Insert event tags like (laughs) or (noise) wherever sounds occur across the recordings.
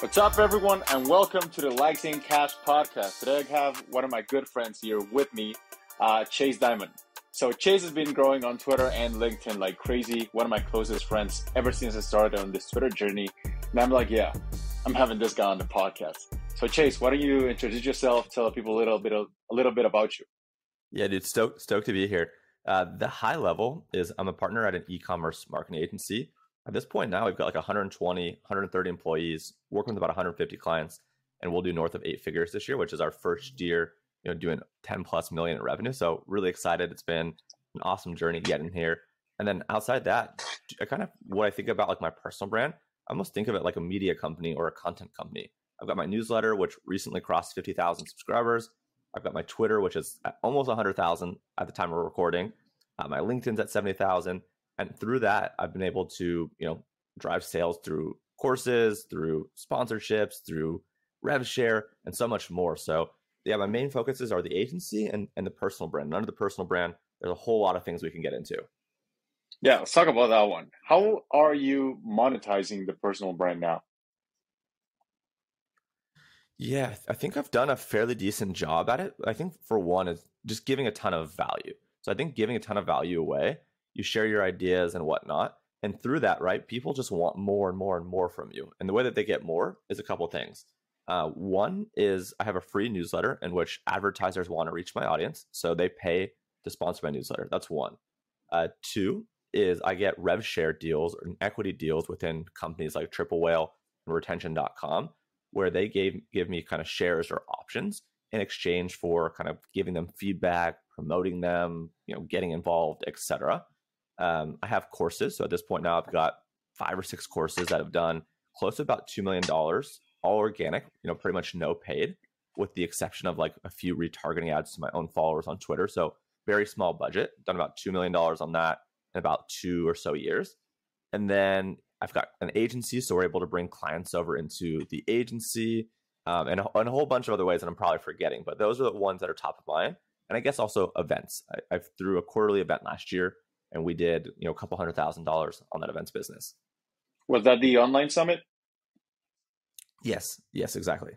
What's up, everyone, and welcome to the Likes Ain't Cash podcast. Today, I have one of my good friends here with me, uh, Chase Dimond. So, Chase has been growing on Twitter and LinkedIn like crazy. One of my closest friends ever since I started on this Twitter journey. And I'm like, yeah, I'm having this guy on the podcast. So, Chase, why don't you introduce yourself? Tell people a little bit, of, a little bit about you. Yeah, dude, stoked, stoked to be here. Uh, the high level is I'm a partner at an e-commerce marketing agency at this point now, we've got like 120, 130 employees, working with about 150 clients, and we'll do north of eight figures this year, which is our first year, you know, doing 10 plus million in revenue. So really excited. It's been an awesome journey getting here. And then outside that, I kind of what I think about like my personal brand, I almost think of it like a media company or a content company. I've got my newsletter, which recently crossed 50,000 subscribers. I've got my Twitter, which is almost 100,000 at the time of recording. Uh, my LinkedIn's at 70,000 and through that i've been able to you know drive sales through courses through sponsorships through rev share and so much more. So yeah my main focuses are the agency and, and the personal brand. Under the personal brand there's a whole lot of things we can get into. Yeah let's talk about that one. How are you monetizing the personal brand now? Yeah i think i've done a fairly decent job at it. I think for one is just giving a ton of value. So i think giving a ton of value away you share your ideas and whatnot. And through that, right, people just want more and more and more from you. And the way that they get more is a couple things. Uh, one is I have a free newsletter in which advertisers want to reach my audience. So they pay to sponsor my newsletter. That's one. Uh, two is I get rev share deals or equity deals within companies like Triple Whale and retention.com, where they gave give me kind of shares or options in exchange for kind of giving them feedback, promoting them, you know, getting involved, etc. Um, I have courses. So at this point now, I've got five or six courses that have done close to about $2 million, all organic, you know, pretty much no paid, with the exception of like a few retargeting ads to my own followers on Twitter. So very small budget, done about $2 million on that in about two or so years. And then I've got an agency, so we're able to bring clients over into the agency um, and, a, and, a, whole bunch of other ways that I'm probably forgetting, but those are the ones that are top of mind. And I guess also events. I, I threw a quarterly event last year and we did you know a couple hundred thousand dollars on that events business. Was that the online summit? Yes. Yes. Exactly.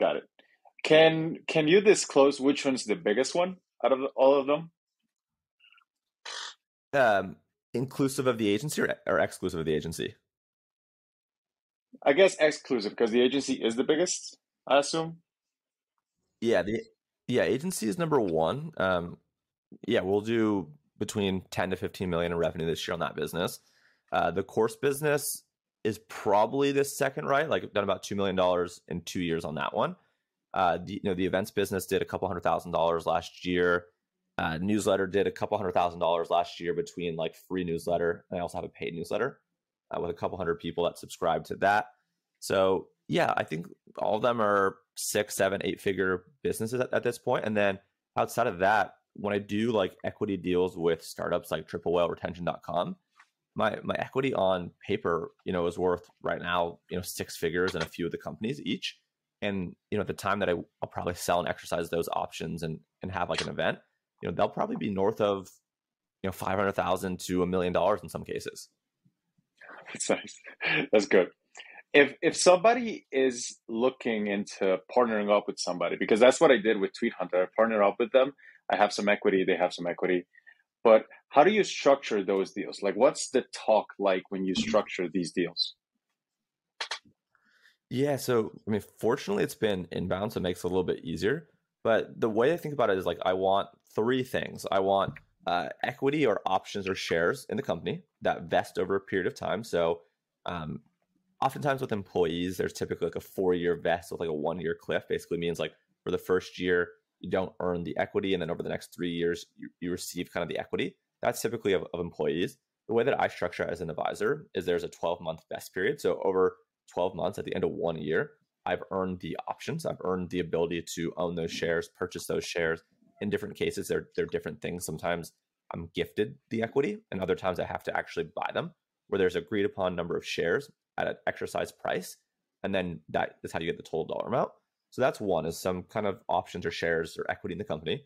Got it. Can Can you disclose which one's the biggest one out of all of them? Um, inclusive of the agency or, or exclusive of the agency? I guess exclusive because the agency is the biggest. I assume. Yeah. The yeah agency is number one. Um, yeah, we'll do between 10 to 15 million in revenue this year on that business. Uh, the course business is probably the second right. Like done about $2 million in two years on that one. Uh, the, you know, the events business did a couple hundred thousand dollars last year. Uh, newsletter did a couple hundred thousand dollars last year between like free newsletter. And I also have a paid newsletter uh, with a couple hundred people that subscribe to that. So yeah, I think all of them are six, seven, eight figure businesses at, at this point. And then outside of that, when I do like equity deals with startups like Triple Whale Retention.com, my my equity on paper, you know, is worth right now, you know, six figures in a few of the companies each. And you know, at the time that I, will probably sell and exercise those options and and have like an event, you know, they'll probably be north of you know five hundred thousand to a million dollars in some cases. That's nice. That's good. If if somebody is looking into partnering up with somebody, because that's what I did with Tweet Hunter, I partnered up with them I have some equity, they have some equity. But how do you structure those deals? Like, what's the talk like when you structure these deals? Yeah, so I mean, fortunately, it's been inbound, so it makes it a little bit easier. But the way I think about it is like, I want three things. I want uh, equity or options or shares in the company that vest over a period of time. So, um, oftentimes with employees, there's typically like a four year vest with like a one year cliff. Basically means like for the first year, you don't earn the equity and then over the next three years you, you receive kind of the equity. That's typically of, of employees. The way that i structure as an advisor is there's a 12 month vest period. So over 12 months at the end of one year i've earned the options. I've earned the ability to own those shares purchase those shares. In different cases they're, they're different things. Sometimes i'm gifted the equity and other times i have to actually buy them. Where there's agreed upon number of shares at an exercise price and then that is how you get the total dollar amount so that's one is some kind of options or shares or equity in the company.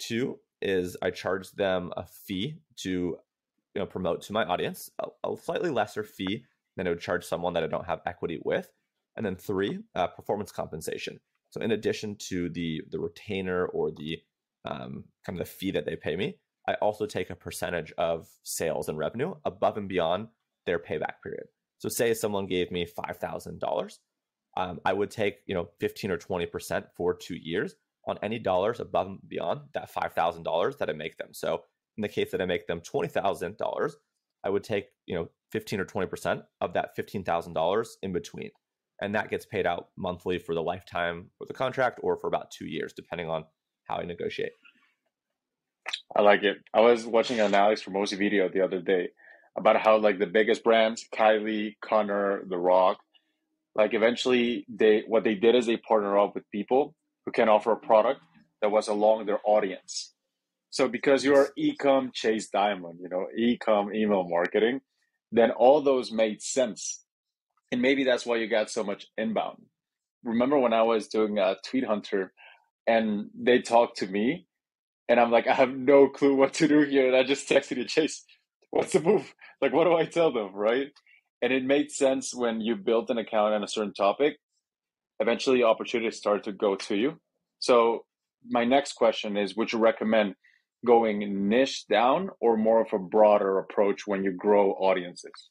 Two is I charge them a fee to you know promote to my audience, a, a slightly lesser fee than I would charge someone that I don't have equity with. And then three, uh, performance compensation. So in addition to the the retainer or the um, kind of the fee that they pay me, I also take a percentage of sales and revenue above and beyond their payback period. So say someone gave me five thousand um, dollars, I would take you know fifteen or twenty percent for two years on any dollars above and beyond that five thousand dollars that I make them. So in the case that I make them twenty thousand dollars, I would take you know fifteen or twenty percent of that fifteen thousand dollars in between and that gets paid out monthly for the lifetime of the contract or for about two years, depending on how I negotiate. I like it. I was watching an Alex Hormozi video the other day about how like the biggest brands, Kylie, Connor, The Rock, like eventually they what they did is they partner up with people who can offer a product that was along their audience. So because you're ecom Chase Dimond, you know, ecom email marketing, then all those made sense and maybe that's why you got so much inbound. Remember when I was doing a Tweet Hunter and they talked to me and I'm like, I have no clue what to do here. And I just texted you, Chase, what's the move? (laughs) Like, what do I tell them? Right. And it made sense when you built an account on a certain topic. Eventually, opportunities start to go to you. So, my next question is Would you recommend going niche down or more of a broader approach when you grow audiences?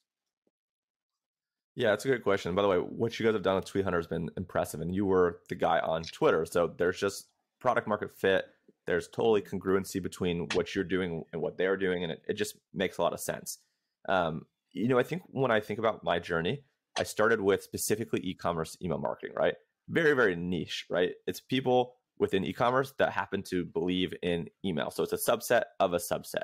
Yeah, that's a good question. By the way, what you guys have done with Tweet Hunter has been impressive, and you were the guy on Twitter. So there's just product market fit. There's totally congruency between what you're doing and what they're doing, and it, it just makes a lot of sense. Um, you know, I think when I think about my journey, I started with specifically e-commerce email marketing, right? Very, very niche, right? It's people within e-commerce that happen to believe in email. So it's a subset of a subset.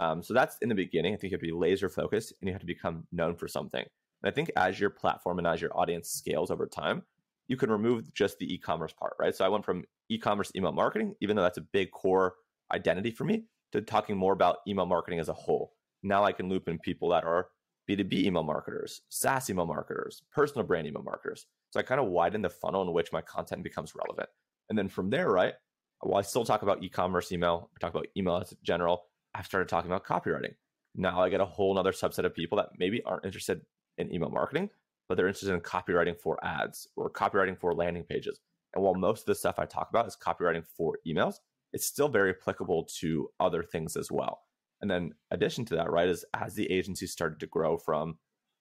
Um, so that's in the beginning. I think you have to be laser focused and you have to become known for something. And I think as your platform and as your audience scales over time, you can remove just the e-commerce part, right? So I went from e-commerce email marketing, even though that's a big core identity for me, to talking more about email marketing as a whole. Now I can loop in people that are B2B email marketers, SaaS email marketers, personal brand email marketers. So I kind of widen the funnel in which my content becomes relevant. And then from there, right, while I still talk about e-commerce email, I talk about email as general, I've started talking about copywriting. Now I get a whole other subset of people that maybe aren't interested in email marketing, but they're interested in copywriting for ads or copywriting for landing pages. And while most of the stuff I talk about is copywriting for emails, it's still very applicable to other things as well. And then addition to that, right, is as the agency started to grow from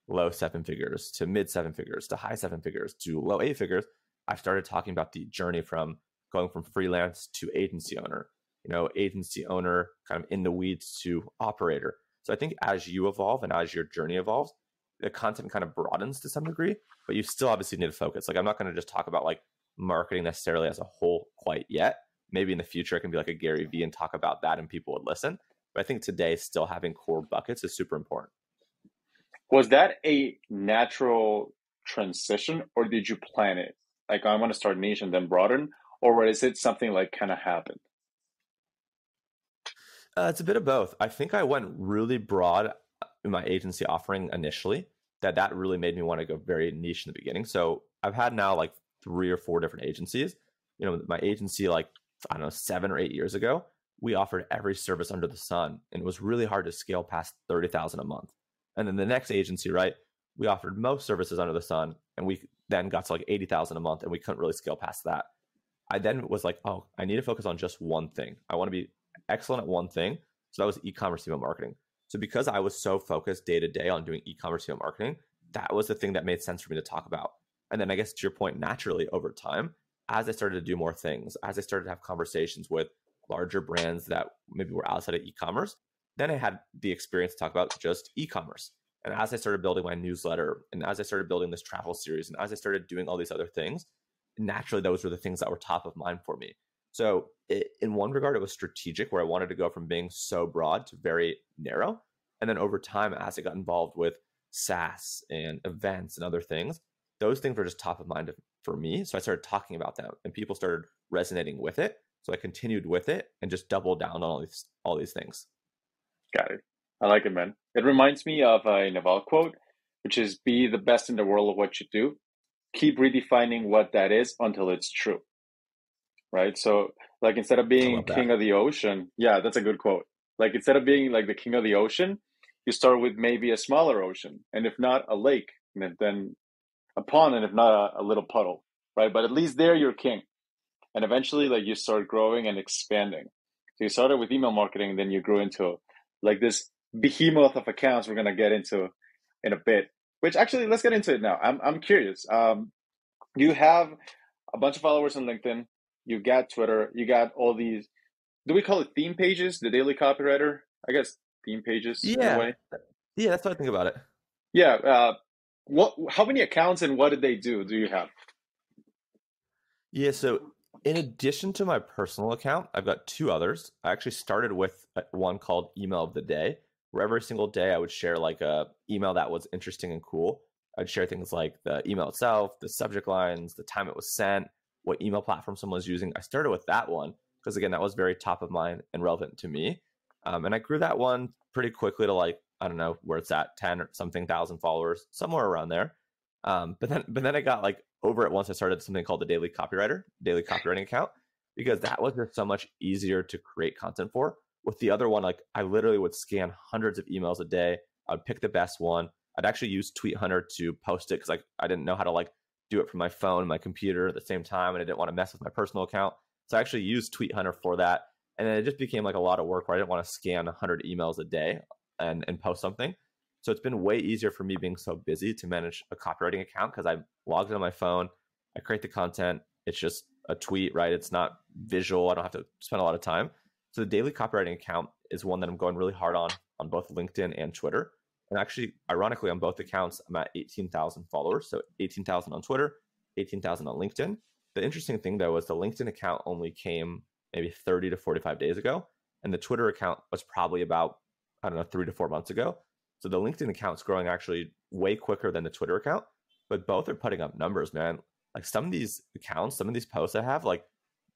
low seven figures to mid seven figures to high seven figures to low eight figures, I started talking about the journey from going from freelance to agency owner, you know, agency owner kind of in the weeds to operator. So I think as you evolve and as your journey evolves, the content kind of broadens to some degree, but you still obviously need to focus. Like I'm not going to just talk about like marketing necessarily as a whole quite yet. Maybe in the future I can be like a Gary Vee and talk about that and people would listen. But I think today still having core buckets is super important. Was that a natural transition or did you plan it? Like I want to start niche and then broaden, or is it something like kind of happened? Uh, it's a bit of both. I think I went really broad in my agency offering initially that that really made me want to go very niche in the beginning. So I've had now like three or four different agencies. You know, my agency like I don't know seven or eight years ago, we offered every service under the sun, and it was really hard to scale past thirty thousand a month. And then the next agency, right, we offered most services under the sun, and we then got to like eighty thousand a month, and we couldn't really scale past that. I then was like, oh, I need to focus on just one thing. I want to be excellent at one thing. So that was e-commerce email marketing. So because I was so focused day to day on doing e-commerce email marketing, that was the thing that made sense for me to talk about. And then I guess to your point, naturally over time, as I started to do more things, as I started to have conversations with larger brands that maybe were outside of e-commerce, then I had the experience to talk about just e-commerce. And as I started building my newsletter, and as I started building this travel series, and as I started doing all these other things, naturally those were the things that were top of mind for me. So, it, in one regard, it was strategic where I wanted to go from being so broad to very narrow. And then over time, as I got involved with SaaS and events and other things, those things were just top of mind for me. So I started talking about them and people started resonating with it. So I continued with it and just doubled down on all these all these things. Got it. I like it, man. It reminds me of a Naval quote, which is be the best in the world of what you do. Keep redefining what that is until it's true right? So like instead of being king of the ocean, yeah, that's a good quote. Like instead of being like the king of the ocean, you start with maybe a smaller ocean, and if not a lake, then a pond and if not a, a little puddle, right? But at least there you're king. And eventually, like you start growing and expanding. So you started with email marketing, and then you grew into like this behemoth of accounts we're gonna get into in a bit. Which actually, let's get into it now. I'm I'm curious. Um, you have a bunch of followers on LinkedIn. You got Twitter. You got all these. Do we call it theme pages? The Daily Copywriter, I guess theme pages. Yeah, yeah, that's what I think about it. Yeah. Uh, what? How many accounts and what did they do? Do you have? Yeah. So in addition to my personal account, I've got two others. I actually started with uh, one called Email of the Day, where every single day I would share like a email that was interesting and cool. I'd share things like the email itself, the subject lines, the time it was sent, what email platform someone's using. I started with that one because again, that was very top of mind and relevant to me. Um, and I grew that one pretty quickly to like I don't know where it's at, ten or something thousand followers, somewhere around there. Um, but then, but then I got like over it once I started something called the Daily Copywriter, Daily Copywriting account, because that was just so much easier to create content for. With the other one, like I literally would scan hundreds of emails a day. I'd pick the best one. I'd actually use Tweet Hunter to post it because like I didn't know how to like do it from my phone, and my computer at the same time, and I didn't want to mess with my personal account. So I actually used Tweet Hunter for that. And then it just became like a lot of work where I didn't want to scan 100 emails a day and, and post something. So it's been way easier for me being so busy to manage a copywriting account because I logged in on my phone, I create the content. It's just a tweet, right? It's not visual. I don't have to spend a lot of time. So the daily copywriting account is one that I'm going really hard on on both LinkedIn and Twitter. And actually, ironically, on both accounts, I'm at 18,000 followers. So 18,000 on Twitter, 18,000 on LinkedIn. The interesting thing though was the LinkedIn account only came maybe 30 to 45 days ago. And the Twitter account was probably about, I don't know, three to four months ago. So the LinkedIn account's growing actually way quicker than the Twitter account, but both are putting up numbers, man. Like some of these accounts, some of these posts I have, like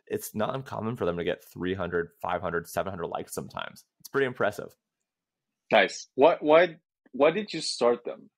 it's not uncommon for them to get 300, 500, 700 likes sometimes. It's pretty impressive. Nice. What why why did you start them?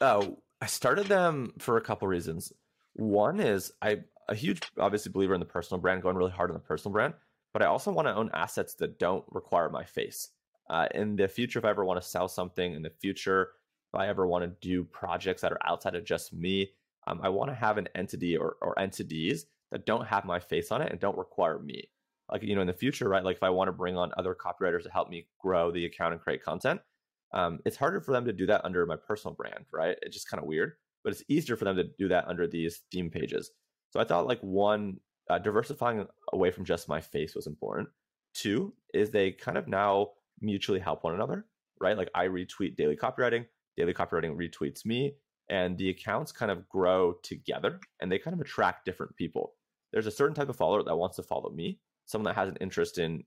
Oh, I started them for a couple reasons. One is I a huge obviously believer in the personal brand, going really hard on the personal brand but I also want to own assets that don't require my face. Uh, in the future, if I ever want to sell something in the future, if I ever want to do projects that are outside of just me, um, I want to have an entity or, or entities that don't have my face on it and don't require me. Like, you know, in the future, right? Like if I want to bring on other copywriters to help me grow the account and create content, um, it's harder for them to do that under my personal brand, right? It's just kind of weird, but it's easier for them to do that under these theme pages. So I thought like one, uh, diversifying away from just my face was important. Two is they kind of now mutually help one another, right? Like I retweet daily copywriting, daily copywriting retweets me, and the accounts kind of grow together and they kind of attract different people. There's a certain type of follower that wants to follow me, someone that has an interest in,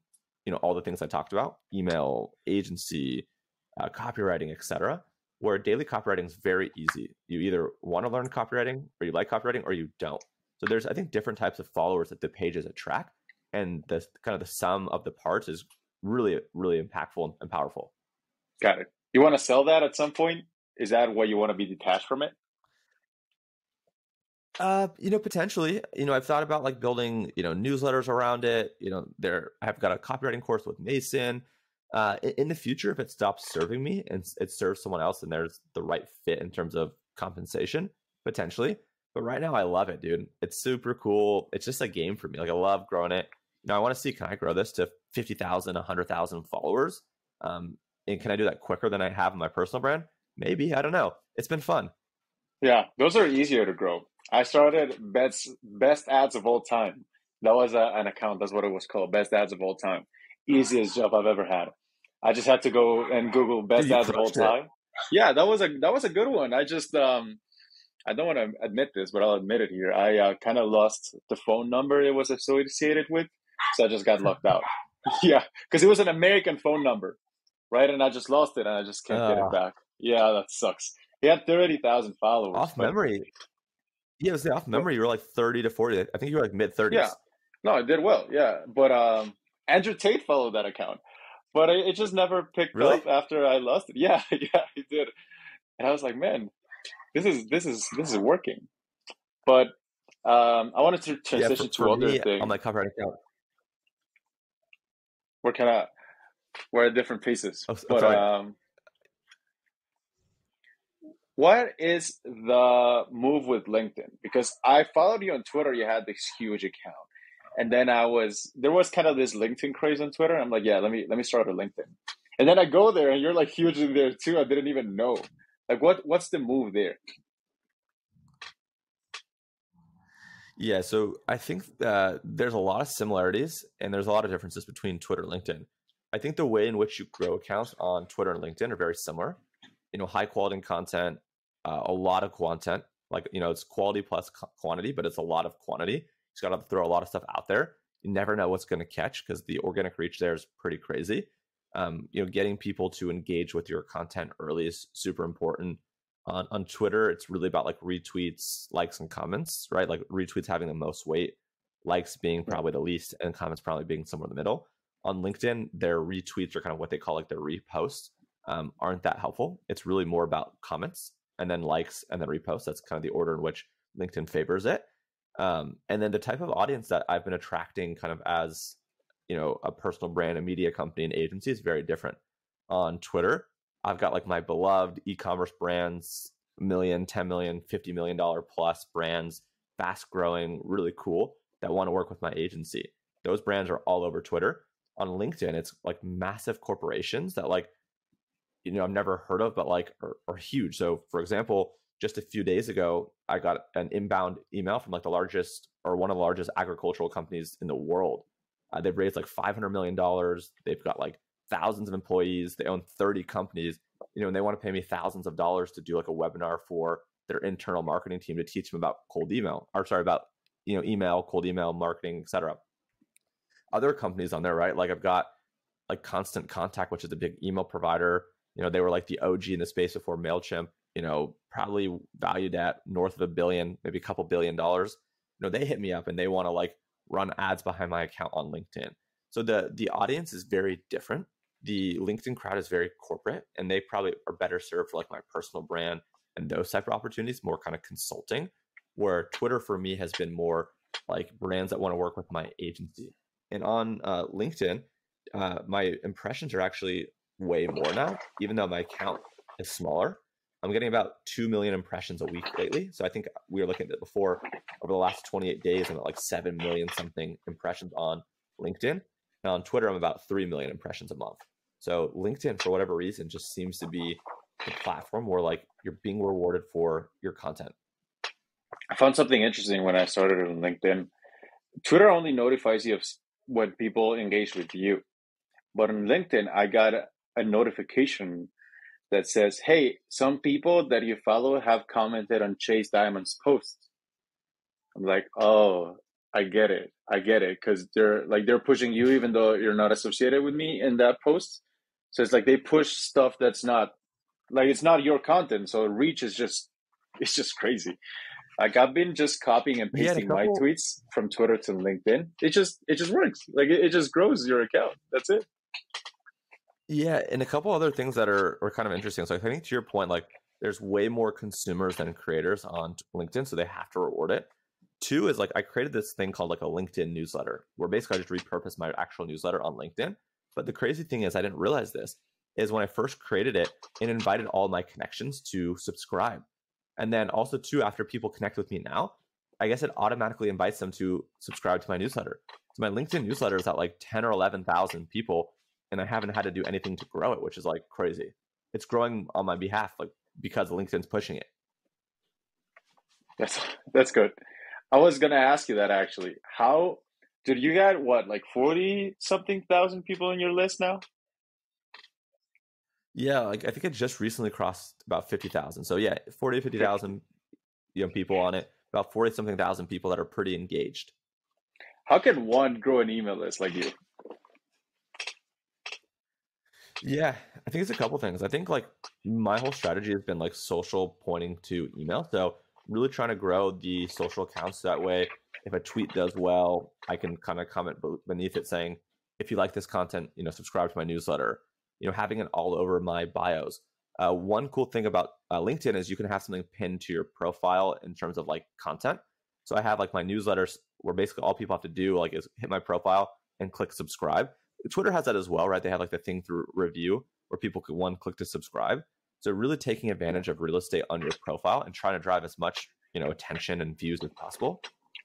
you know, all the things I talked about, email, agency, uh, copywriting, etc. Where daily copywriting is very easy. You either want to learn copywriting or you like copywriting or you don't. So there's I think different types of followers that the pages attract, and the kind of the sum of the parts is really really impactful and powerful. Got it. You want to sell that at some point? Is that what you want to be detached from it? Uh, you know, potentially. You know, I've thought about like building, you know, newsletters around it. You know, there I've got a copywriting course with Mason. Uh, in the future, if it stops serving me and it serves someone else, and there's the right fit in terms of compensation, potentially. But right now, I love it, dude. It's super cool. It's just a game for me. Like I love growing it. Now I want to see can I grow this to 50,000, 100,000 followers? Um, and can I do that quicker than I have in my personal brand? Maybe. I don't know. It's been fun. Yeah, those are easier to grow. I started best best ads of all time. That was a, an account. That's what it was called. Best ads of all time. Easiest job I've ever had. I just had to go and Google best ads of all time. It. Yeah, that was a that was a good one. I just um I don't want to admit this, but I'll admit it here. I uh, kind of lost the phone number it was associated with, so I just got locked out. (laughs) yeah, because it was an American phone number, right? And I just lost it, and I just can't uh, get it ah. back. Yeah, that sucks. He had thirty thousand followers. Off memory. Yeah, it was off memory. You were like thirty to forty. I think you were like mid thirties. Yeah. No, I did well. Yeah, but um, Andrew Tate followed that account, but it, it just never picked really? up after I lost it. (laughs) Yeah, yeah, he did. And I was like, man, this is this is this is working. But um, I wanted to transition yeah, for, to other me, things on my copyright account. We're kind of we're at different paces, oh, but um, what is the move with LinkedIn? Because I followed you on Twitter. You had this huge account, and then I was there was kind of this LinkedIn craze on Twitter. I'm like, yeah, let me let me start a LinkedIn, and then I go there, and you're like huge in there too. I didn't even know. Like, what what's the move there? Yeah, so I think uh, there's a lot of similarities and there's a lot of differences between Twitter and LinkedIn. I think the way in which you grow accounts on Twitter and LinkedIn are very similar. You know, high quality content, uh, a lot of content. Like you know, it's quality plus quantity, but it's a lot of quantity. You just got to throw a lot of stuff out there. You never know what's going to catch because the organic reach there is pretty crazy. Um, you know, getting people to engage with your content early is super important. On on Twitter, it's really about like retweets, likes, and comments, right? Like retweets having the most weight, likes being probably the least, and comments probably being somewhere in the middle. On LinkedIn, their retweets are kind of what they call like their reposts. Um, aren't that helpful. It's really more about comments and then likes and then reposts. That's kind of the order in which LinkedIn favors it. Um, and then the type of audience that I've been attracting kind of as you know a personal brand, a media company, an agency is very different. On Twitter, I've got like my beloved e-commerce brands, million, 10 million, 50 million dollar plus brands, fast growing, really cool that want to work with my agency. Those brands are all over Twitter. On LinkedIn, it's like massive corporations that like you know I've never heard of, but like are, are huge. So, for example, just a few days ago, I got an inbound email from like the largest or one of the largest agricultural companies in the world. Uh, they've raised like 500 million dollars. They've got like thousands of employees. They own 30 companies. You know, and they want to pay me thousands of dollars to do like a webinar for their internal marketing team to teach them about cold email, or sorry, about you know email, cold email marketing, etc. Other companies on there, right? Like I've got like Constant Contact, which is a big email provider you know, they were like the OG in the space before MailChimp, you know, probably valued at north of a billion, maybe a couple billion dollars. You know, they hit me up and they want to like run ads behind my account on LinkedIn. So the the audience is very different. The LinkedIn crowd is very corporate and they probably are better served for like my personal brand and those type of opportunities, more kind of consulting, where Twitter for me has been more like brands that want to work with my agency. And on uh, LinkedIn, uh, my impressions are actually way more now, even though my account is smaller. I'm getting about 2 million impressions a week lately. So I think we were looking at it before over the last 28 days, I'm at like 7 million something impressions on LinkedIn. Now on Twitter, I'm about 3 million impressions a month. So LinkedIn, for whatever reason, just seems to be the platform where like you're being rewarded for your content. I found something interesting when I started on LinkedIn. Twitter only notifies you of when people engage with you. But on LinkedIn, I got a notification that says, "Hey, some people that you follow have commented on Chase Dimond's post." I'm like, "Oh, I get it. I get it because they're like they're pushing you even though you're not associated with me in that post. So it's like they push stuff that's not like it's not your content. So reach is just (laughs) it's just crazy. Like I've been just copying and pasting couple... my tweets from Twitter to LinkedIn. It just it just works. Like it, it just grows your account. That's it. Yeah, and a couple other things that are, are kind of interesting. So I think to your point, like there's way more consumers than creators on LinkedIn, so they have to reward it. Two is like I created this thing called like a LinkedIn newsletter, where basically I just repurposed my actual newsletter on LinkedIn. But the crazy thing is I didn't realize this is when I first created it, it invited all my connections to subscribe. And then also too, after people connect with me now, I guess it automatically invites them to subscribe to my newsletter. So my LinkedIn newsletter is at like 10 or 11,000 people and I haven't had to do anything to grow it, which is like crazy. It's growing on my behalf, like because LinkedIn's pushing it. That's that's good. I was gonna ask you that actually. How did you get what like forty something thousand people in your list now? Yeah, like I think it just recently crossed about fifty thousand. So yeah, forty fifty thousand you know people on it. About forty something thousand people that are pretty engaged. How can one grow an email list like you? Yeah, I think it's a couple things. I think like my whole strategy has been like social pointing to email. So really trying to grow the social accounts that way. If a tweet does well, I can kind of comment beneath it saying, if you like this content, you know, subscribe to my newsletter. You know, having it all over my bios. Uh, one cool thing about uh, LinkedIn is you can have something pinned to your profile in terms of like content. So I have like my newsletters where basically all people have to do like is hit my profile and click subscribe. Twitter has that as well, right? They have like the thing through Revue where people can one click to subscribe. So really taking advantage of real estate on your profile and trying to drive as much you know attention and views as possible.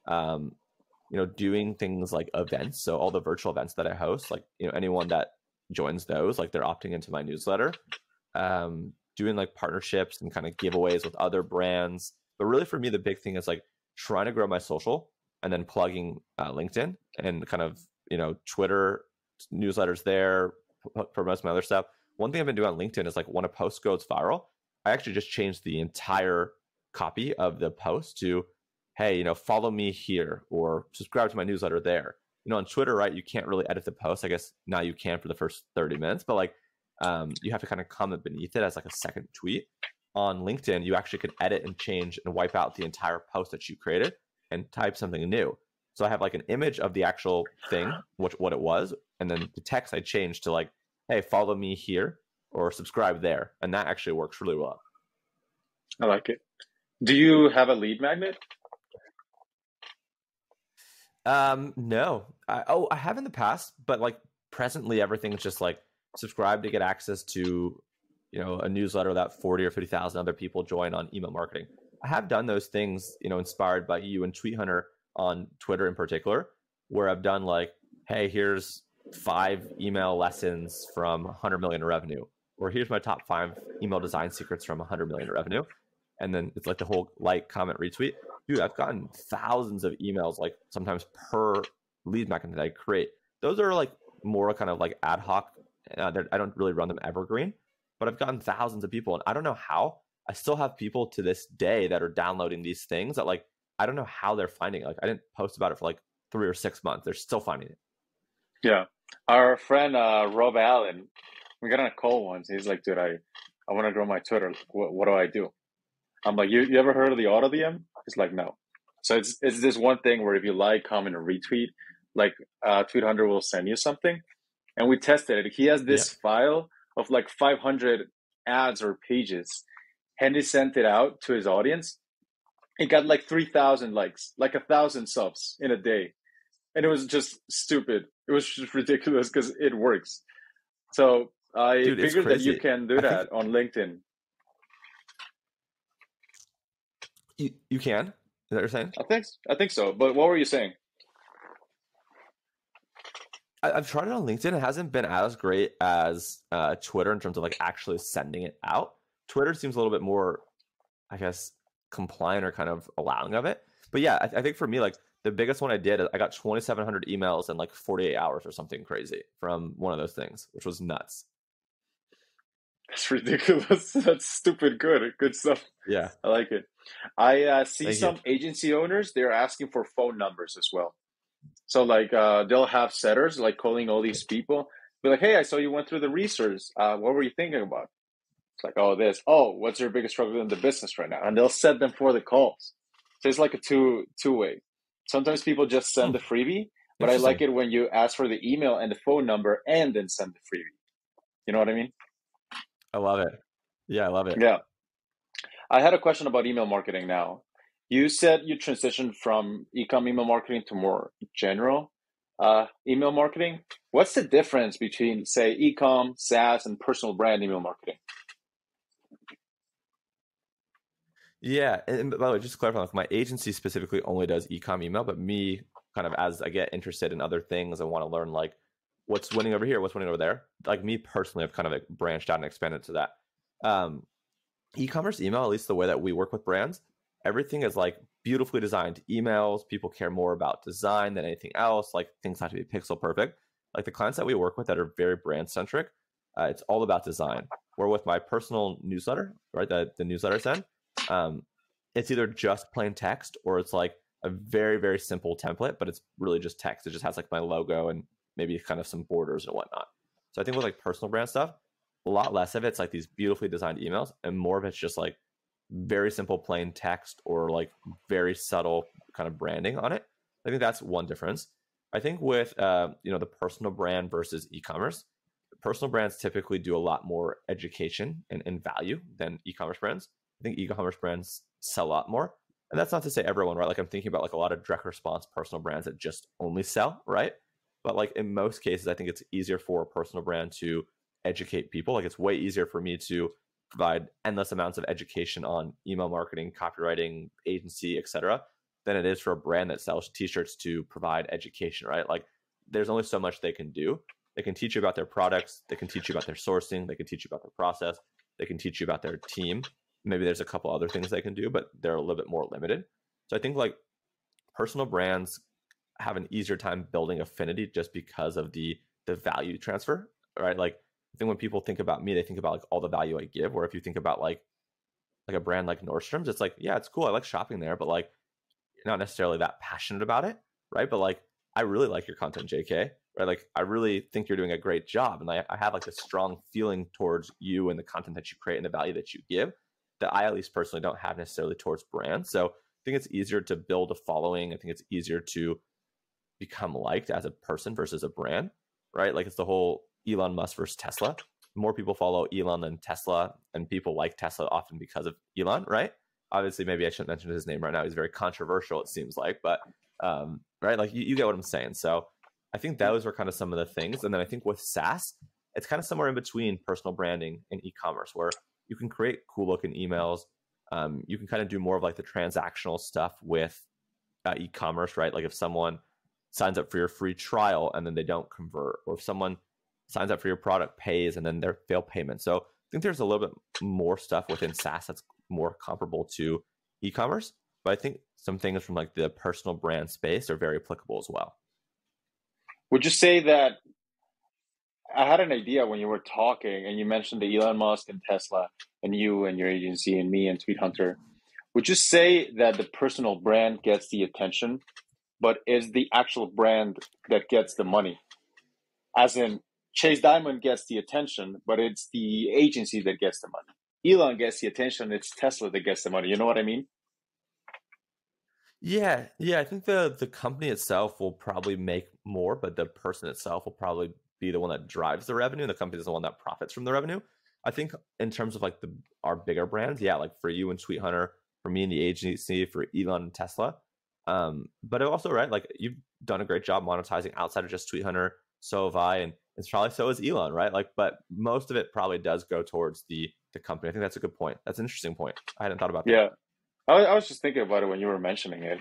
Um, you know, doing things like events. So all the virtual events that I host, like you know, anyone that joins those, like they're opting into my newsletter. Um, doing like partnerships and kind of giveaways with other brands. But really, for me, the big thing is like trying to grow my social and then plugging uh, LinkedIn and kind of you know Twitter newsletters there, promotes my other stuff. One thing I've been doing on LinkedIn is like when a post goes viral, I actually just changed the entire copy of the post to, hey, you know, follow me here or subscribe to my newsletter there. You know, on Twitter, right, you can't really edit the post. I guess now you can for the first 30 minutes, but like um, you have to kind of comment beneath it as like a second tweet. On LinkedIn, you actually could edit and change and wipe out the entire post that you created and type something new. So I have like an image of the actual thing, which what it was, and then the text I changed to like, hey, follow me here or subscribe there, and that actually works really well. I like it. Do you have a lead magnet? Um, no. I, oh, I have in the past, but like presently, everything's just like subscribe to get access to, you know, a newsletter that forty or fifty thousand other people join on email marketing. I have done those things, you know, inspired by you and Tweet Hunter on Twitter in particular, where I've done like, hey, here's five email lessons from 100 million revenue, or here's my top five email design secrets from 100 million revenue and then it's like the whole like, comment, retweet. Dude, I've gotten thousands of emails, like sometimes per lead magnet that I create. Those are like more kind of like ad hoc. Uh, I don't really run them evergreen, but I've gotten thousands of people, and I don't know how. I still have people to this day that are downloading these things that like I don't know how they're finding it. Like I didn't post about it for like three or six months. They're still finding it. Yeah, our friend uh, Rob Allen, we got on a call once. He's like, "Dude, I I want to grow my Twitter. What, what do I do?" I'm like, you, you ever heard of the auto DM? It's like, no. So it's it's this one thing where if you like, comment, or retweet, like uh, Tweet Hunter will send you something, and we tested it. He has this yeah. file of like 500 ads or pages, and he sent it out to his audience. It got like 3,000 likes, like a thousand subs in a day, and it was just stupid. It was just ridiculous because it works. So I Dude, figured that you can do that think... on LinkedIn. You, you can. Is that what you're saying? I think I think so. But what were you saying? I, have tried it on LinkedIn. It hasn't been as great as uh, Twitter in terms of like actually sending it out. Twitter seems a little bit more, I guess, compliant or kind of allowing of it. But yeah, I, I think for me, like the biggest one I did, I got 2,700 emails in like 48 hours or something crazy from one of those things, which was nuts. That's ridiculous. (laughs) That's stupid good. Good stuff. Yeah. I like it. I uh, see Thank some you. agency owners, they're asking for phone numbers as well. So, like, uh, they'll have setters, like, calling all these people. Be like, hey, I saw you went through the research. Uh, what were you thinking about? It's like, oh, this. Oh, what's your biggest struggle in the business right now? And they'll set them for the calls. So it's like a two two way. Sometimes people just send the freebie, but I like it when you ask for the email and the phone number and then send the freebie. You know what I mean? I love it. Yeah, I love it. Yeah. I had a question about email marketing now. You said you transitioned from ecom email marketing to more general uh, email marketing. What's the difference between, say, ecom, SaaS, and personal brand email marketing? Yeah, and by the way, just to clarify, like my agency specifically only does ecom email, but me, kind of as I get interested in other things, I want to learn like what's winning over here, what's winning over there. Like me personally, I've kind of like branched out and expanded to that. Um, e-commerce email, at least the way that we work with brands, everything is like beautifully designed emails. People care more about design than anything else. Like things have to be pixel perfect. Like the clients that we work with that are very brand centric, uh, it's all about design. Where with my personal newsletter, right, the, the newsletter I send, um, it's either just plain text or it's like a very very simple template, but it's really just text. It just has like my logo and maybe kind of some borders and whatnot. So I think with like personal brand stuff, a lot less of it's like these beautifully designed emails, and more of it's just like very simple plain text or like very subtle kind of branding on it. I think that's one difference. I think with uh, you know the personal brand versus e-commerce, personal brands typically do a lot more education and, and value than e-commerce brands. I think e-commerce brands sell a lot more. And that's not to say everyone, right? Like I'm thinking about like a lot of direct response personal brands that just only sell, right? But like in most cases, I think it's easier for a personal brand to educate people. Like it's way easier for me to provide endless amounts of education on email marketing, copywriting, agency, etc., than it is for a brand that sells t-shirts to provide education, right? Like there's only so much they can do. They can teach you about their products, they can teach you about their sourcing, they can teach you about their process, they can teach you about their team. Maybe there's a couple other things they can do, but they're a little bit more limited. So I think like personal brands have an easier time building affinity just because of the the value transfer, right? Like I think when people think about me, they think about like all the value I give. Where if you think about like like a brand like Nordstrom's, it's like, yeah, it's cool. I like shopping there, but like not necessarily that passionate about it, right? But like I really like your content, JK, right? Like I really think you're doing a great job. And I, I have like a strong feeling towards you and the content that you create and the value that you give that I at least personally don't have necessarily towards brands. So I think it's easier to build a following. I think it's easier to become liked as a person versus a brand, right? Like it's the whole Elon Musk versus Tesla. More people follow Elon than Tesla, and people like Tesla often because of Elon, right? Obviously, maybe I shouldn't mention his name right now. He's very controversial, it seems like, but um, right, like you, you get what I'm saying. So I think those are kind of some of the things. And then I think with SaaS, it's kind of somewhere in between personal branding and e-commerce, where you can create cool looking emails. Um, you can kind of do more of like the transactional stuff with uh, e-commerce, right? Like if someone signs up for your free trial and then they don't convert, or if someone signs up for your product, pays, and then they fail payment. So I think there's a little bit more stuff within SaaS that's more comparable to e-commerce. But I think some things from like the personal brand space are very applicable as well. Would you say that I had an idea when you were talking and you mentioned the Elon Musk and Tesla and you and your agency and me and Tweet Hunter. Would you say that the personal brand gets the attention, but is the actual brand that gets the money? As in, Chase Dimond gets the attention, but it's the agency that gets the money. Elon gets the attention, it's Tesla that gets the money. You know what I mean? Yeah, yeah. I think the the company itself will probably make more, but the person itself will probably be the one that drives the revenue. The company is the one that profits from the revenue. I think in terms of like the our bigger brands, yeah, like for you and Tweet Hunter, for me and the agency, for Elon and Tesla. Um, but also right, like you've done a great job monetizing outside of just Tweet Hunter. So have I, and it's probably so is Elon, right? Like, but most of it probably does go towards the the company. I think that's a good point. That's an interesting point. I hadn't thought about that. Yeah, I, I was just thinking about it when you were mentioning it.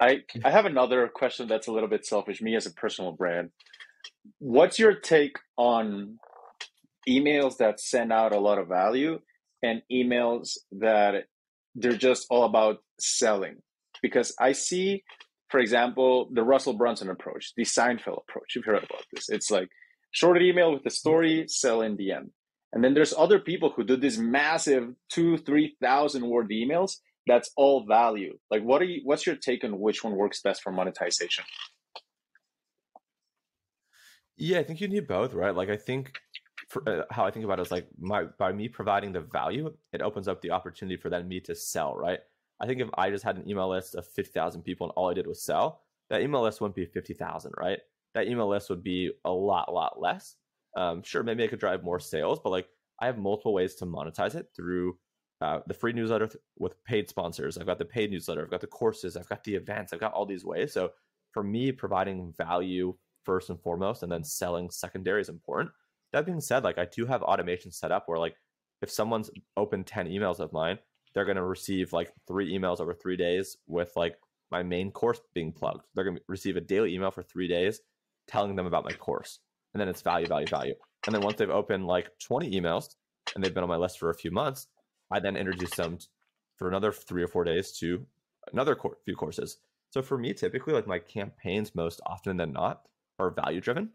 I I have another question that's a little bit selfish. Me as a personal brand, what's your take on emails that send out a lot of value and emails that they're just all about selling? Because I see, for example, the Russell Brunson approach, the Seinfeld approach. You've heard about this. It's like short email with the story, sell in the end. And then there's other people who do these massive two, three thousand word emails. That's all value. Like, what are you? What's your take on which one works best for monetization? Yeah, I think you need both, right? Like, I think for, uh, how I think about it is like my by me providing the value, it opens up the opportunity for then me to sell, right? I think if I just had an email list of fifty thousand people and all I did was sell, that email list wouldn't be fifty thousand, right? That email list would be a lot, lot less. Um, sure, maybe I could drive more sales, but like I have multiple ways to monetize it through uh, the free newsletter th- with paid sponsors. I've got the paid newsletter. I've got the courses. I've got the events. I've got all these ways. So for me, providing value first and foremost, and then selling secondary is important. That being said, like I do have automation set up where like if someone's opened 10 emails of mine, they're going to receive like three emails over three days with like my main course being plugged. They're going to receive a daily email for three days telling them about my course. And then it's value, value, value. And then once they've opened like 20 emails and they've been on my list for a few months, I then introduce them for another three or four days to another few courses. So for me, typically, like my campaigns most often than not are value driven.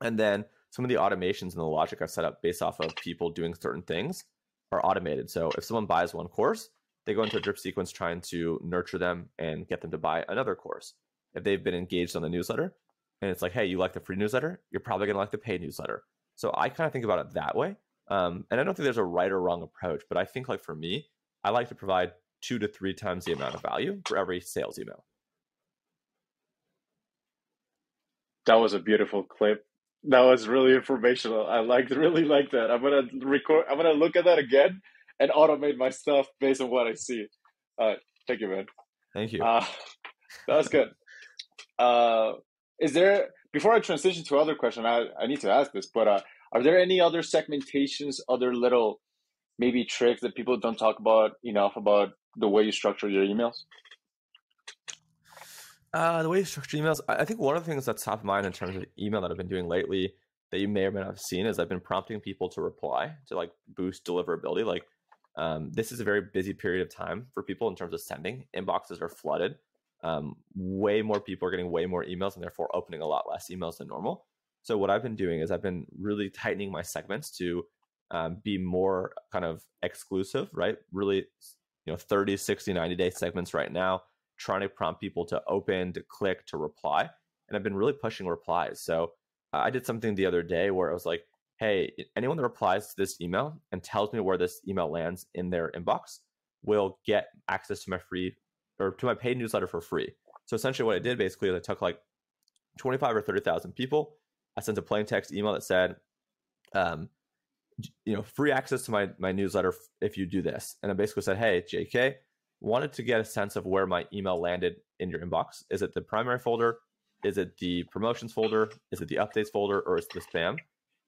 And then some of the automations and the logic I've set up based off of people doing certain things are automated. So if someone buys one course, they go into a drip sequence trying to nurture them and get them to buy another course. If they've been engaged on the newsletter and it's like, hey, you like the free newsletter, you're probably going to like the paid newsletter. So I kind of think about it that way. Um, and I don't think there's a right or wrong approach, but I think like for me, I like to provide two to three times the amount of value for every sales email. That was a beautiful clip. That was really informational. I liked really like that. I'm gonna record. I'm gonna look at that again and automate my stuff based on what I see. Uh, thank you, man. Thank you. Uh, (laughs) that was good. Uh, is there before I transition to other question? I I need to ask this, but uh, are there any other segmentations, other little maybe tricks that people don't talk about enough about the way you structure your emails? Uh, the way you structure emails, I think one of the things that's top of mind in terms of email that I've been doing lately that you may or may not have seen is I've been prompting people to reply to like boost deliverability. Like, um, this is a very busy period of time for people in terms of sending. Inboxes are flooded. Um, way more people are getting way more emails and therefore opening a lot less emails than normal. So what I've been doing is I've been really tightening my segments to um, be more kind of exclusive, right? Really, you know, 30, 60, 90 day segments right now, trying to prompt people to open, to click, to reply. And I've been really pushing replies. So I did something the other day where I was like, hey, anyone that replies to this email and tells me where this email lands in their inbox will get access to my free or to my paid newsletter for free. So essentially, what I did basically is I took like 25 or 30,000 people. I sent a plain text email that said, um, you know, free access to my my newsletter if you do this. And I basically said, hey, JK, wanted to get a sense of where my email landed in your inbox. Is it the primary folder? Is it the promotions folder? Is it the updates folder? Or is it the spam?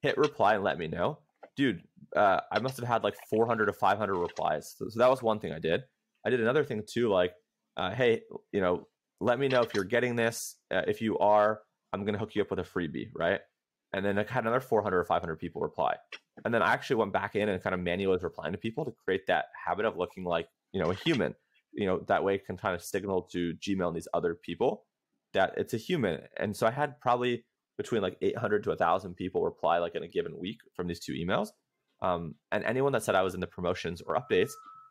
Hit reply and let me know. Dude, uh, I must have had like 400 to 500 replies. So, so, that was one thing I did. I did another thing too, like, uh, hey, you know, let me know if you're getting this. Uh, if you are, I'm going to hook you up with a freebie, right? And then I had another 400 or 500 people reply. And then I actually went back in and kind of manually was replying to people to create that habit of looking like, you know, a human. You know, that way can kind of signal to Gmail and these other people that it's a human. And so I had probably between like 800 to 1,000 people reply like in a given week from these two emails. Um, and anyone that said I was in the promotions or updates,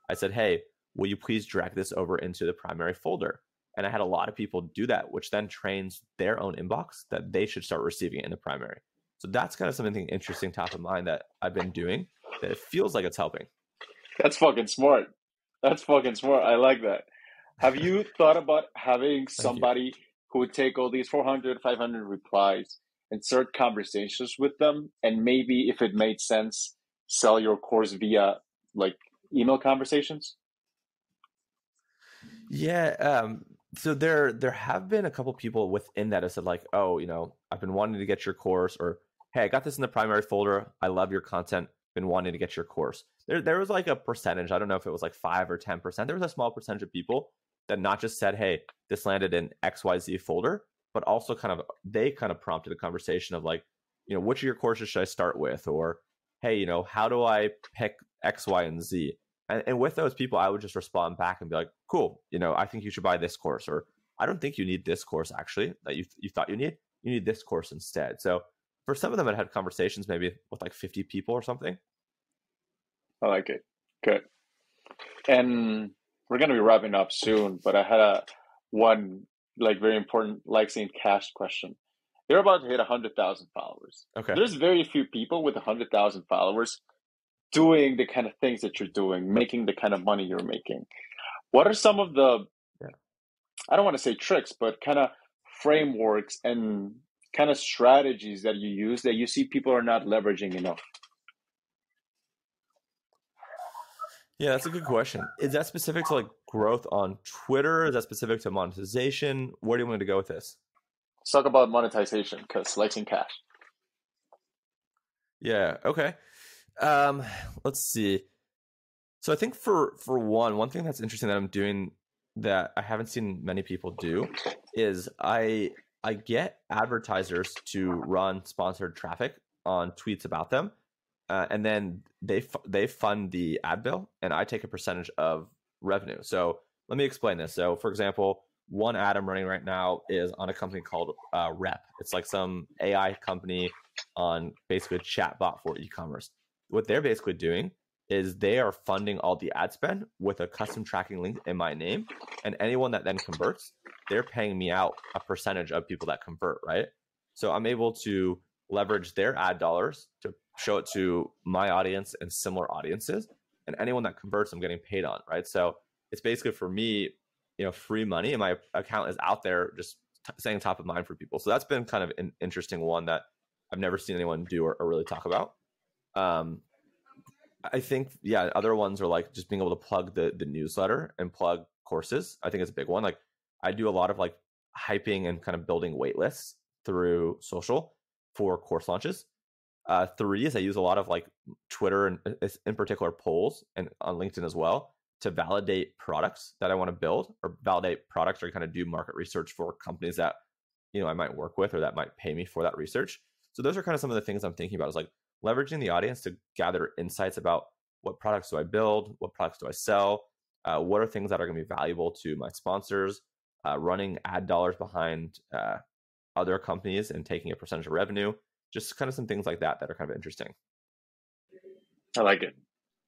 I said, hey, will you please drag this over into the primary folder? And I had a lot of people do that, which then trains their own inbox that they should start receiving it in the primary. So that's kind of something interesting top of mind that I've been doing that it feels like it's helping. That's fucking smart. That's fucking smart. I like that. Have you (laughs) thought about having somebody who would take all these 400, 500 replies and start conversations with them and maybe if it made sense, sell your course via like email conversations? Yeah, um, so there there have been a couple people within that have said like, oh, you know, I've been wanting to get your course, or hey, I got this in the primary folder. I love your content. Been wanting to get your course. There, there was like a percentage. I don't know if it was like five or ten percent. There was a small percentage of people that not just said, "Hey, this landed in X Y Z folder," but also kind of uh, they kind of prompted a conversation of like, you know, which of your courses should I start with, or hey, you know, how do I pick X, Y, and Z? And, and with those people, I would just respond back and be like, "Cool, you know, I think you should buy this course," or "I don't think you need this course actually that you you thought you need. You need this course instead." So for some of them, I had conversations maybe with like 50 people or something. I like it. Good. And we're going to be wrapping up soon, but I had a one like very important like, Likes Ain't Cash question. You're about to hit 100,000 followers. Okay. There's very few people with 100,000 followers doing the kind of things that you're doing, making the kind of money you're making. What are some of the, yeah. I don't want to say tricks, but kind of frameworks and kind of strategies that you use that you see people are not leveraging enough? Yeah, that's a good question. Is that specific to like growth on Twitter? Is that specific to monetization? Where do you want to go with this? Let's talk about monetization because Cash. Yeah. Okay. Um, let's see. So I think for for one, one thing that's interesting that I'm doing that I haven't seen many people do is I I get advertisers to run sponsored traffic on tweets about them, uh, and then they they fund the ad bill, and I take a percentage of revenue. So let me explain this. So, for example, one ad I'm running right now is on a company called uh, Rep. It's like some AI company on basically a chatbot for e-commerce. What they're basically doing is they are funding all the ad spend with a custom tracking link in my name. And anyone that then converts, they're paying me out a percentage of people that convert, right? So I'm able to leverage their ad dollars to show it to my audience and similar audiences. And anyone that converts, I'm getting paid on, right? So it's basically for me, you know, free money, and my account is out there just t- staying top of mind for people. So that's been kind of an interesting one that I've never seen anyone do or, or really talk about. Um, I think yeah, other ones are like just being able to plug the the newsletter and plug courses. I think it's a big one. Like I do a lot of like hyping and kind of building wait lists through social for course launches. Uh, three is I use a lot of like Twitter and uh, in particular polls and on LinkedIn as well to validate products that I want to build or validate products or kind of do market research for companies that you know I might work with or that might pay me for that research. So those are kind of some of the things I'm thinking about is like leveraging the audience to gather insights about what products do I build, what products do I sell, uh, what are things that are going to be valuable to my sponsors, uh, running ad dollars behind uh, other companies and taking a percentage of revenue, just kind of some things like that that are kind of interesting. I like it.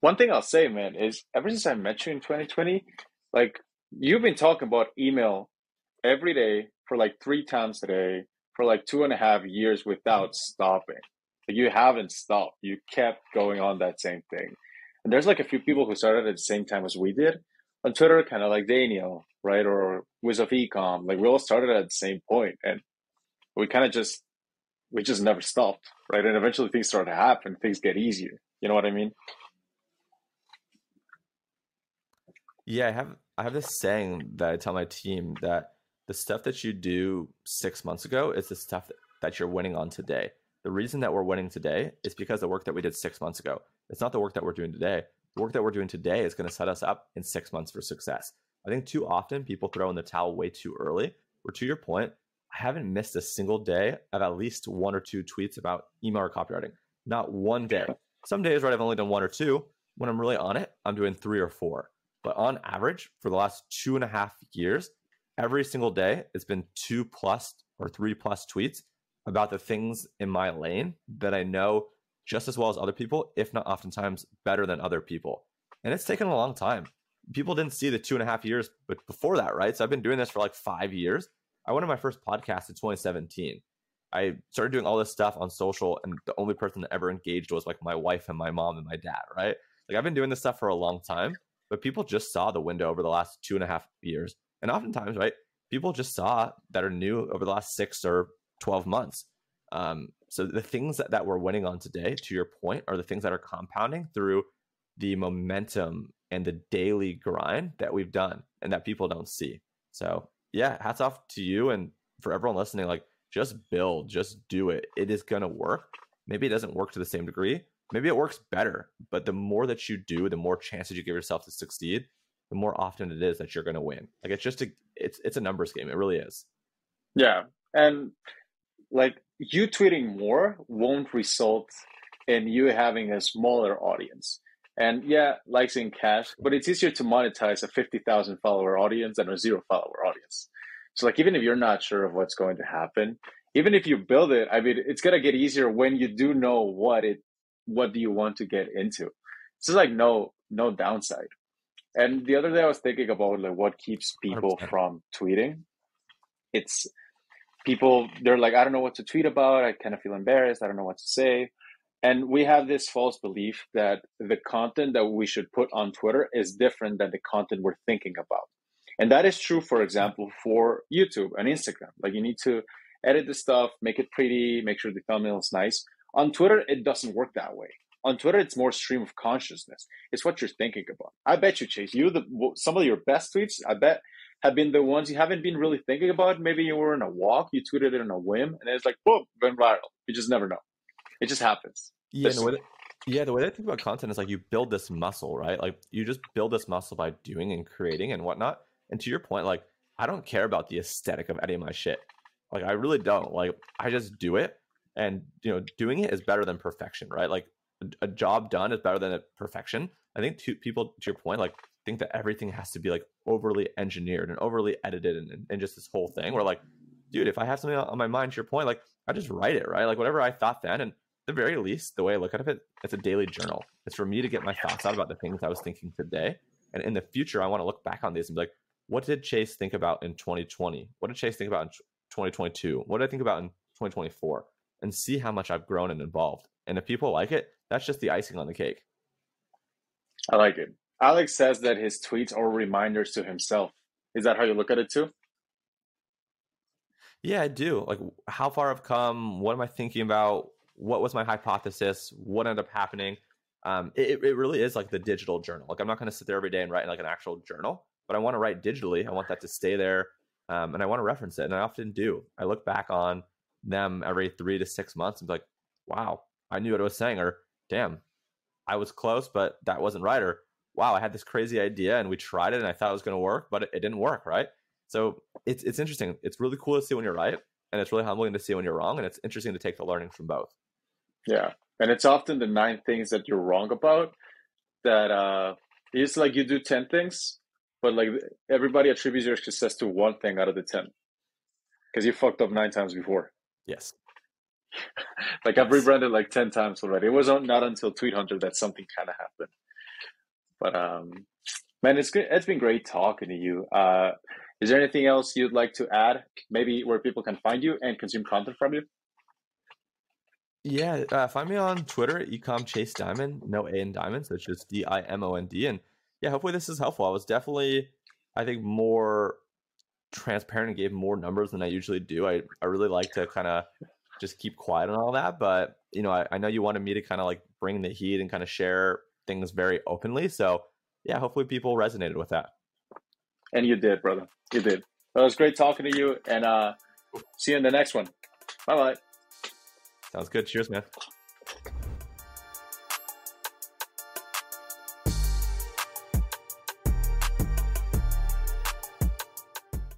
One thing I'll say, man, is ever since I met you in 2020, like you've been talking about email every day for like three times a day for like two and a half years without mm-hmm. stopping. Like you haven't stopped. You kept going on that same thing. And there's like a few people who started at the same time as we did on Twitter, kind of like Daniel, right? Or Wiz of Ecom. Like we all started at the same point and we kind of just we just never stopped, right? And eventually things start to happen, things get easier. You know what I mean? Yeah, I have I have this saying that I tell my team that the stuff that you do six months ago is the stuff that you're winning on today. The reason that we're winning today is because the work that we did six months ago. It's not the work that we're doing today. The work that we're doing today is going to set us up in six months for success. I think too often people throw in the towel way too early. Where to your point, I haven't missed a single day of at least one or two tweets about email or copywriting. Not one day. Some days, right, I've only done one or two. When I'm really on it, I'm doing three or four. But on average, for the last two and a half years, every single day, it's been two plus or three plus tweets about the things in my lane that I know just as well as other people, if not oftentimes better than other people. And it's taken a long time. People didn't see the two and a half years, but before that, right? So I've been doing this for like five years. I went on my first podcast in 2017. I started doing all this stuff on social, and the only person that ever engaged was like my wife and my mom and my dad, right? Like I've been doing this stuff for a long time, but people just saw the window over the last two and a half years. And oftentimes, right, people just saw that are new over the last six or 12 months. Um, so the things that, that we're winning on today, to your point, are the things that are compounding through the momentum and the daily grind that we've done and that people don't see. So yeah, hats off to you and for everyone listening. Like, just build, just do it. It is gonna work. Maybe it doesn't work to the same degree. Maybe it works better. But the more that you do, the more chances you give yourself to succeed. The more often it is that you're gonna win. Like it's just a it's it's a numbers game. It really is. Yeah, and like you tweeting more won't result in you having a smaller audience. And yeah, likes ain't cash, but it's easier to monetize a 50,000 follower audience than a zero follower audience. So, like, even if you're not sure of what's going to happen, even if you build it, I mean, it's going to get easier when you do know what it, what do you want to get into. It's like no, no downside. And the other day I was thinking about like what keeps people 100%. from tweeting. It's people, they're like, I don't know what to tweet about. I kind of feel embarrassed. I don't know what to say. And we have this false belief that the content that we should put on Twitter is different than the content we're thinking about. And that is true, for example, for YouTube and Instagram. Like you need to edit the stuff, make it pretty, make sure the thumbnail is nice. On Twitter, it doesn't work that way. On Twitter, it's more stream of consciousness. It's what you're thinking about. I bet you, Chase, you the some of your best tweets, I bet, have been the ones you haven't been really thinking about. Maybe you were in a walk, you tweeted it on a whim, and it's like, boom, went viral. You just never know. It just happens. Yeah, the way that, yeah. The way I think about content is like you build this muscle, right? Like you just build this muscle by doing and creating and whatnot. And to your point, like I don't care about the aesthetic of any of my shit. Like I really don't. Like I just do it, and you know, doing it is better than perfection, right? Like a, a job done is better than a perfection. I think to people, to your point, like think that everything has to be like overly engineered and overly edited and, and just this whole thing. Where like, dude, if I have something on my mind, to your point, like I just write it, right? Like whatever I thought then, and the very least, the way I look at it, it's a daily journal. It's for me to get my thoughts out about the things I was thinking today. And in the future, I want to look back on these and be like, what did Chase think about in 2020? What did Chase think about in 2022? What did I think about in 2024? And see how much I've grown and evolved. And if people like it, that's just the icing on the cake. I like it. Alex says that his tweets are reminders to himself. Is that how you look at it too? Yeah, I do. Like, how far I've come. What am I thinking about? What was my hypothesis, what ended up happening. Um, it, it really is like the digital journal. Like I'm not going to sit there every day and write like an actual journal, but I want to write digitally. I want that to stay there, um, and I want to reference it, and I often do. I look back on them every three to six months and be like, wow, I knew what I was saying, or damn, I was close, but that wasn't right, or wow, I had this crazy idea and we tried it and I thought it was going to work, but it, it didn't work, right? So it's it's interesting. It's really cool to see when you're right, and it's really humbling to see when you're wrong, and it's interesting to take the learning from both. Yeah, and it's often the nine things that you're wrong about that uh, it's like you do ten things, but like everybody attributes your success to one thing out of the ten because you fucked up nine times before. Yes. (laughs) like I've rebranded like ten times already. It was not until Tweet Hunter that something kind of happened. But um, man, it's good. It's been great talking to you. Uh, is there anything else you'd like to add? Maybe where people can find you and consume content from you? Yeah, uh, find me on Twitter, ecom chase diamond, no A in diamond, so it's just D I M O N D. And yeah, hopefully this is helpful. I was definitely, I think, more transparent and gave more numbers than I usually do. I, I really like to kind of just keep quiet on all that, but you know, I, I know you wanted me to kind of like bring the heat and kind of share things very openly. So yeah, hopefully people resonated with that. And you did, brother. You did. Well, it was great talking to you, and uh, see you in the next one. Bye bye. Sounds good. Cheers, man.